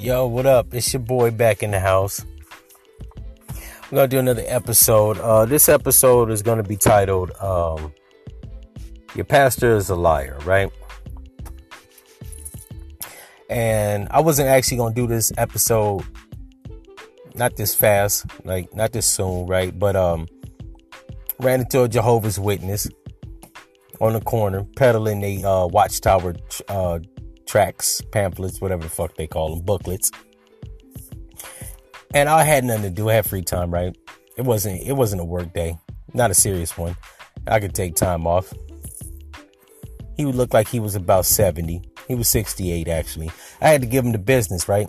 Yo, what up? It's your boy back in the house. We're gonna do another episode. Uh, this episode is gonna be titled um, "Your Pastor is a Liar," right? And I wasn't actually gonna do this episode not this fast, like not this soon, right? But um, ran into a Jehovah's Witness on the corner peddling a uh, Watchtower uh, tracks, pamphlets, whatever the fuck they call them, booklets. And I had nothing to do. I had free time, right? It wasn't it wasn't a work day, not a serious one. I could take time off. He would look like he was about 70. He was 68 actually. I had to give him the business, right?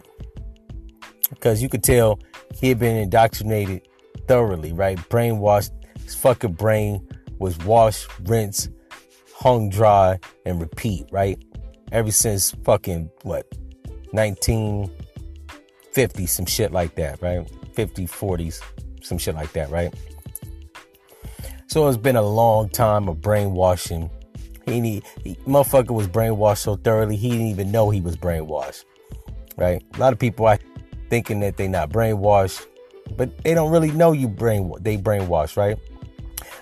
Because you could tell he had been indoctrinated thoroughly, right? Brainwashed. His fucking brain was washed, rinsed, hung dry, and repeat, right? Ever since fucking what 1950 some shit like that right? 50 40s some shit like that right? So it's been a long time of brainwashing. He, he motherfucker was brainwashed so thoroughly he didn't even know he was brainwashed right? A lot of people are thinking that they not brainwashed but they don't really know you brain they brainwashed right?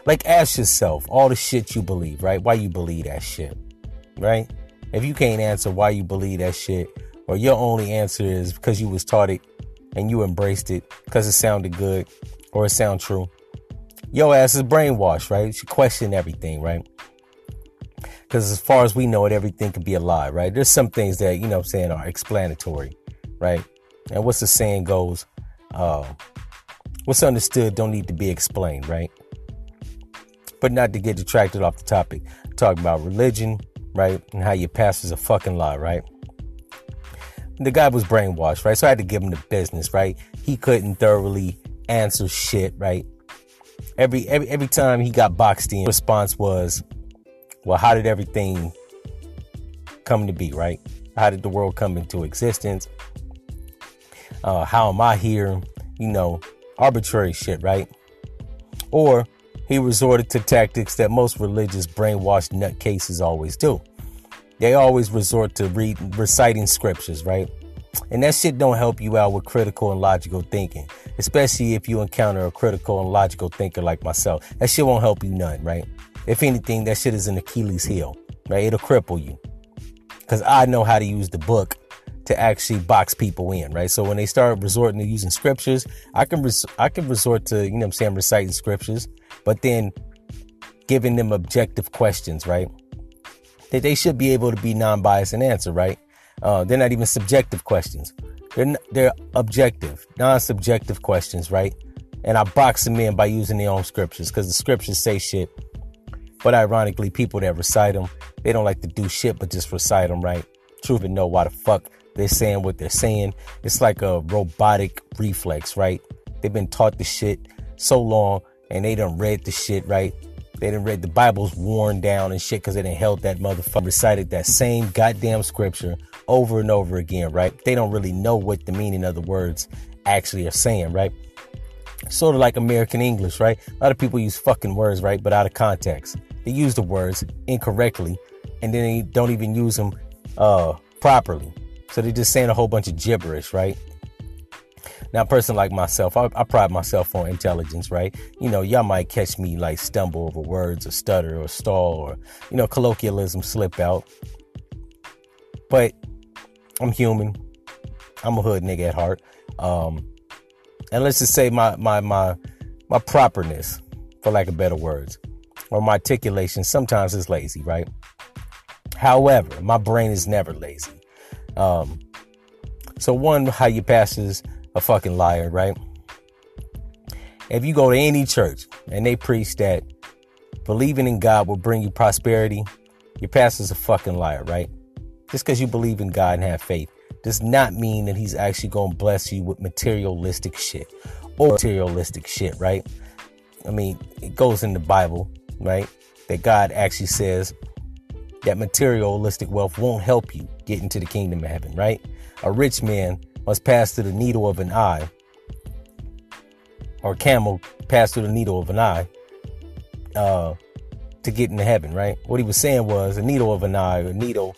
Like ask yourself all the shit you believe right? Why you believe that shit right if you can't answer why you believe that shit, or your only answer is because you was taught it and you embraced it because it sounded good or it sound true, your ass is brainwashed, right? You question everything, right? Because as far as we know it, everything could be a lie, right? There's some things that, you know I'm saying, are explanatory, right? And what's the saying goes, uh, what's understood don't need to be explained, right? But not to get detracted off the topic. Talking about religion, right? And how your pastor's a fucking lie, right? The guy was brainwashed, right? So I had to give him the business, right? He couldn't thoroughly answer shit, right? Every every every time he got boxed in, response was, "Well, how did everything come to be, right? How did the world come into existence? Uh, how am I here? You know, arbitrary shit, right? Or he resorted to tactics that most religious brainwashed nutcases always do. They always resort to read, reciting scriptures, right? And that shit don't help you out with critical and logical thinking, especially if you encounter a critical and logical thinker like myself. That shit won't help you none, right? If anything, that shit is an Achilles heel, right? It'll cripple you. Cause I know how to use the book to actually box people in, right? So when they start resorting to using scriptures, I can res- I can resort to, you know I'm saying, reciting scriptures, but then giving them objective questions, right? That they should be able to be non-biased and answer, right? Uh, they're not even subjective questions. They're n- they're objective, non-subjective questions, right? And I box them in by using their own scriptures because the scriptures say shit. But ironically, people that recite them, they don't like to do shit but just recite them, right? Truth and know why the fuck they're saying what they're saying. It's like a robotic reflex, right? They've been taught the shit so long and they done read the shit, right? They didn't read the Bible's worn down and shit because they didn't held that motherfucker, recited that same goddamn scripture over and over again, right? They don't really know what the meaning of the words actually are saying, right? Sort of like American English, right? A lot of people use fucking words, right? But out of context. They use the words incorrectly and then they don't even use them uh, properly. So they're just saying a whole bunch of gibberish, right? Now, a person like myself, I, I, pride myself on intelligence, right? You know, y'all might catch me like stumble over words or stutter or stall or, you know, colloquialism slip out. But I'm human. I'm a hood nigga at heart. Um, and let's just say my, my, my, my properness, for lack of better words, or my articulation sometimes is lazy, right? However, my brain is never lazy. Um, so one, how your pastor's a fucking liar, right? If you go to any church and they preach that believing in God will bring you prosperity, your pastor's a fucking liar, right? Just because you believe in God and have faith does not mean that he's actually going to bless you with materialistic shit or materialistic shit, right? I mean, it goes in the Bible, right? That God actually says that materialistic wealth won't help you get into the kingdom of heaven, right? A rich man must pass through the needle of an eye, or camel pass through the needle of an eye, uh, to get into heaven, right? What he was saying was a needle of an eye, a needle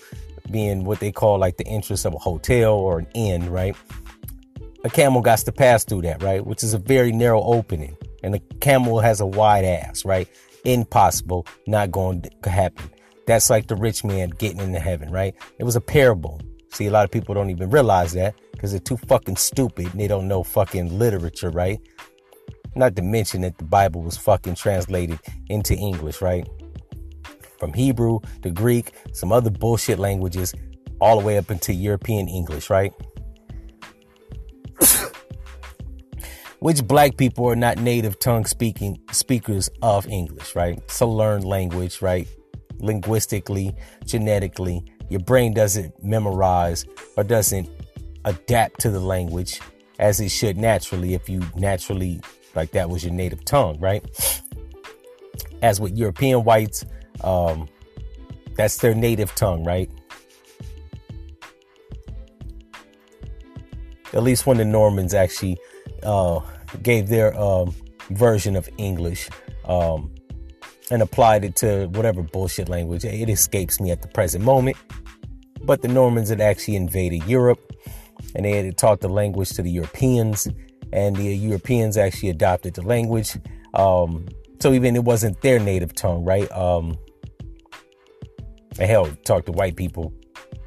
being what they call like the entrance of a hotel or an inn, right? A camel got to pass through that, right? Which is a very narrow opening. And a camel has a wide ass, right? Impossible, not going to happen. That's like the rich man getting into heaven, right? It was a parable. See, a lot of people don't even realize that because they're too fucking stupid and they don't know fucking literature, right? Not to mention that the Bible was fucking translated into English, right? From Hebrew to Greek, some other bullshit languages, all the way up into European English, right? Which black people are not native tongue speaking speakers of English, right? So learn language, right? Linguistically, genetically, your brain doesn't memorize or doesn't adapt to the language as it should naturally if you naturally like that was your native tongue, right? As with European whites, um, that's their native tongue, right? At least when the Normans actually uh, gave their um, version of English um, and applied it to whatever bullshit language. It escapes me at the present moment. But the Normans had actually invaded Europe and they had taught the language to the Europeans and the Europeans actually adopted the language. Um, so even it wasn't their native tongue, right? Um, hell, talk to white people.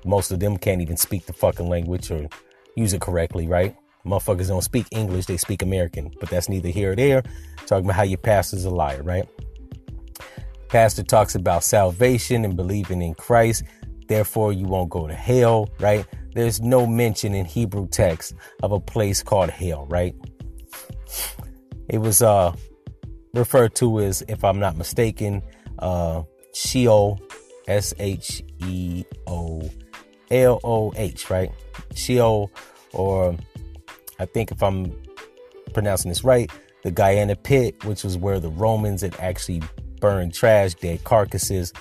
Most of them can't even speak the fucking language or use it correctly, right? Motherfuckers don't speak English, they speak American. But that's neither here or there. Talking about how your pastor's a liar, right? Pastor talks about salvation and believing in Christ. Therefore, you won't go to hell, right? There's no mention in Hebrew text of a place called hell, right? It was uh referred to as, if I'm not mistaken, uh Sheol, S H E O L O H, right? Sheol, or I think if I'm pronouncing this right, the Gehenna pit, which was where the Romans had actually burned trash, dead carcasses.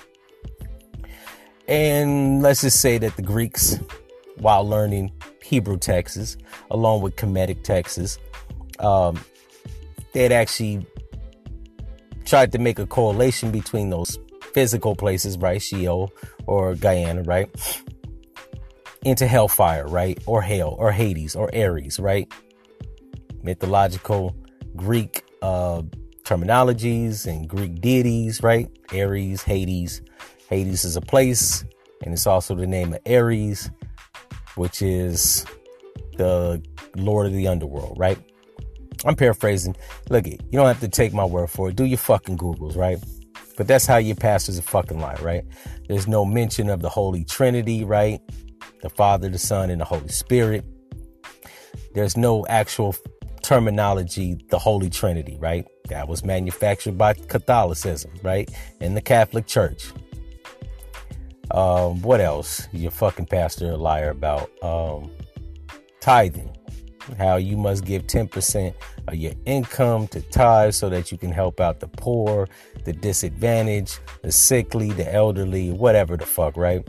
And let's just say that the Greeks while learning Hebrew texts along with Kemetic texts. Um, they had actually tried to make a correlation between those physical places, right? Sheol or Gehenna, right? Into hellfire, right? Or hell or Hades or Ares, right? Mythological Greek uh, terminologies and Greek deities, right? Ares, Hades. Hades is a place, and it's also the name of Ares which is the Lord of the Underworld, right? I'm paraphrasing. Look, you don't have to take my word for it. Do your fucking Googles, right? But that's how your pastor's a fucking lie, right? There's no mention of the Holy Trinity, right? The Father, the Son, and the Holy Spirit. There's no actual terminology, the Holy Trinity, right? That was manufactured by Catholicism, right? In the Catholic Church. Um, what else? Your fucking pastor a liar about um, tithing. How you must give 10% of your income to tithe so that you can help out the poor, the disadvantaged, the sickly, the elderly, whatever the fuck, right?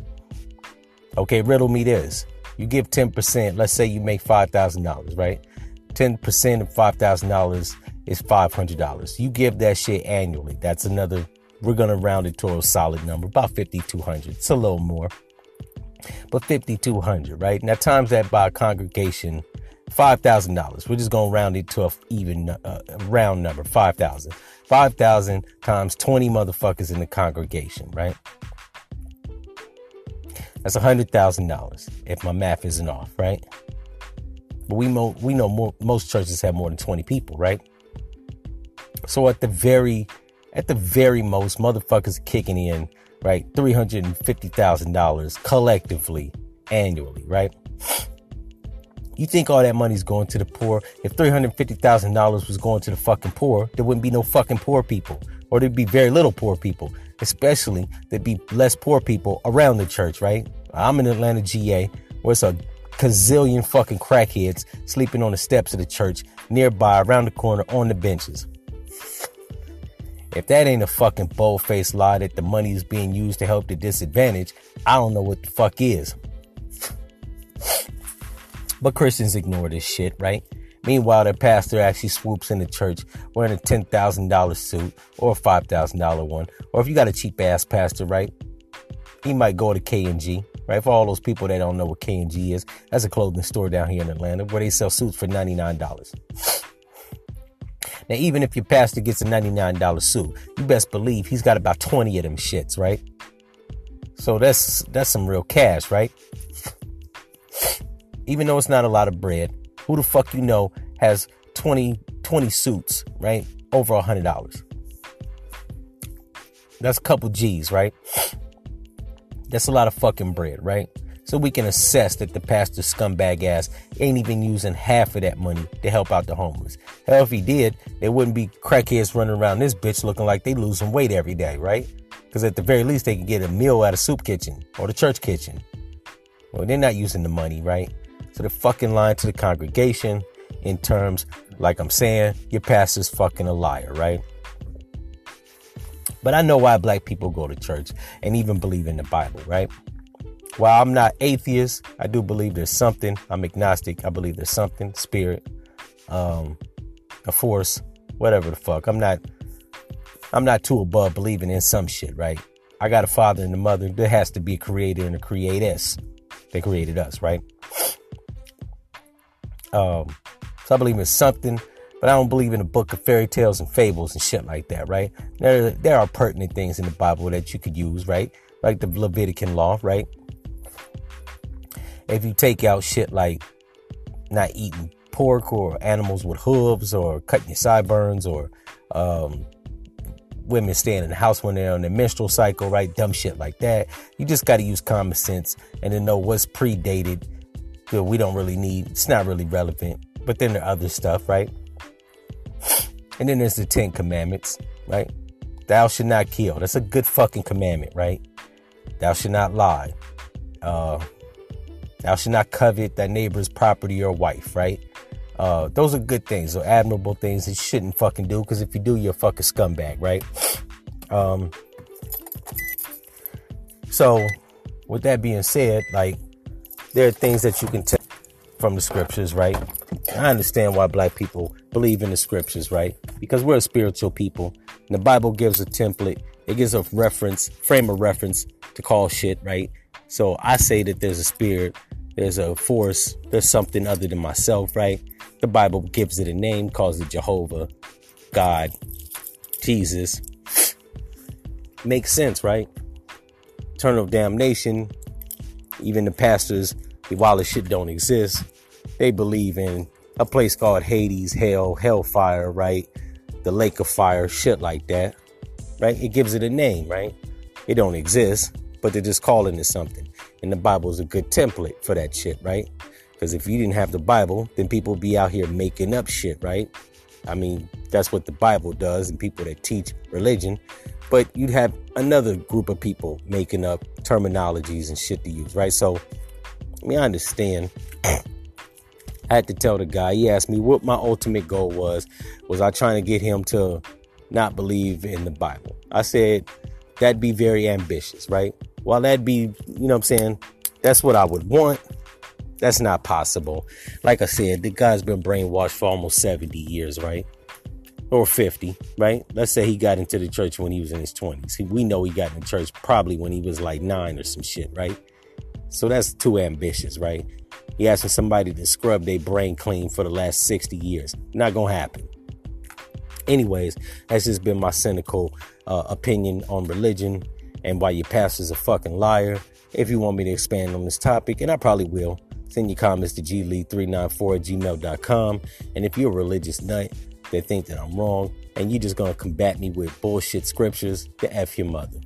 Okay, riddle me this. You give 10%, let's say you make $5,000, right? 10% of $5,000 is $500. You give that shit annually. That's another we're going to round it to a solid number, about 5,200. It's a little more, but 5,200, right? Now, times that by congregation, $5,000. We're just going to round it to a even uh, round number, 5,000. 5,000 times 20 motherfuckers in the congregation, right? That's $100,000 if my math isn't off, right? But we, mo- we know most churches have more than 20 people, right? So at the very at the very most, motherfuckers kicking in, right? $350,000 collectively annually, right? You think all that money's going to the poor? If $350,000 was going to the fucking poor, there wouldn't be no fucking poor people. Or there'd be very little poor people. Especially, there'd be less poor people around the church, right? I'm in Atlanta, GA, where it's a gazillion fucking crackheads sleeping on the steps of the church nearby, around the corner, on the benches. If that ain't a fucking bold faced lie that the money is being used to help the disadvantaged, I don't know what the fuck is. But Christians ignore this shit, right? Meanwhile, their pastor actually swoops in the church wearing a $10,000 suit or a $5,000 one. Or if you got a cheap ass pastor, right? He might go to K&G, right? For all those people that don't know what K&G is, that's a clothing store down here in Atlanta where they sell suits for $99. Now, even if your pastor gets a $99 suit, you best believe he's got about 20 of them shits, right? So that's that's some real cash, right? Even though it's not a lot of bread, who the fuck you know has 20, 20 suits, right? Over a hundred dollars. That's a couple G's, right? That's a lot of fucking bread, right? So we can assess that the pastor scumbag ass ain't even using half of that money to help out the homeless. Hell, if he did, there wouldn't be crackheads running around this bitch looking like they losing weight every day, right? Because at the very least, they can get a meal at a soup kitchen or the church kitchen. Well, they're not using the money, right? So they're fucking lying to the congregation in terms, like I'm saying, your pastor's fucking a liar, right? But I know why black people go to church and even believe in the Bible, right? While I'm not atheist, I do believe there's something. I'm agnostic. I believe there's something, spirit, um, a force, whatever the fuck. I'm not I'm not too above believing in some shit, right? I got a father and a mother. There has to be a creator and a createss. They created us, right? Um, so I believe in something but I don't believe in a book of fairy tales and fables and shit like that, right? There, there are pertinent things in the Bible that you could use, right? Like the Levitican law, right? If you take out shit like not eating pork or animals with hooves or cutting your sideburns or um, women staying in the house when they're on their menstrual cycle, right? Dumb shit like that. You just got to use common sense and then know what's predated. That we don't really need. It's not really relevant. But then there are other stuff, right? And then there's the Ten Commandments, right? Thou should not kill. That's a good fucking commandment, right? Thou should not lie. Uh, thou should not covet thy neighbor's property or wife, right? Uh, those are good things, or admirable things that you shouldn't fucking do, because if you do, you're a fucking scumbag, right? Um, so, with that being said, like, there are things that you can take from the scriptures, right? I understand why black people believe in the scriptures, right? Because we're a spiritual people. And the Bible gives a template, it gives a reference, frame of reference to call shit, right? So I say that there's a spirit, there's a force, there's something other than myself, right? The Bible gives it a name, calls it Jehovah, God, Jesus. Makes sense, right? Eternal damnation. Even the pastors, while the shit don't exist, they believe in a place called Hades, hell, hellfire, right? The lake of fire, shit like that, right? It gives it a name, right? It don't exist, but they're just calling it something. And the Bible is a good template for that shit, right? Because if you didn't have the Bible, then people be out here making up shit, right? I mean, that's what the Bible does, and people that teach religion. But you'd have another group of people making up terminologies and shit to use, right? So, I mean, I understand I had to tell the guy. He asked me what my ultimate goal was. Was I trying to get him to not believe in the Bible? I said that'd be very ambitious, right? While that'd be, you know what I'm saying, that's what I would want. That's not possible. Like I said, the guy's been brainwashed for almost 70 years, right? Or 50, right? Let's say he got into the church when he was in his 20s. We know he got in the church probably when he was like nine or some shit, right? So that's too ambitious, right? You asking somebody to scrub their brain clean for the last 60 years. Not gonna happen. Anyways, that's just been my cynical uh, opinion on religion and why your pastor's a fucking liar. If you want me to expand on this topic, and I probably will, send your comments to glee394 at gmail.com. And if you're a religious nut that think that I'm wrong and you're just gonna combat me with bullshit scriptures, the F your mother.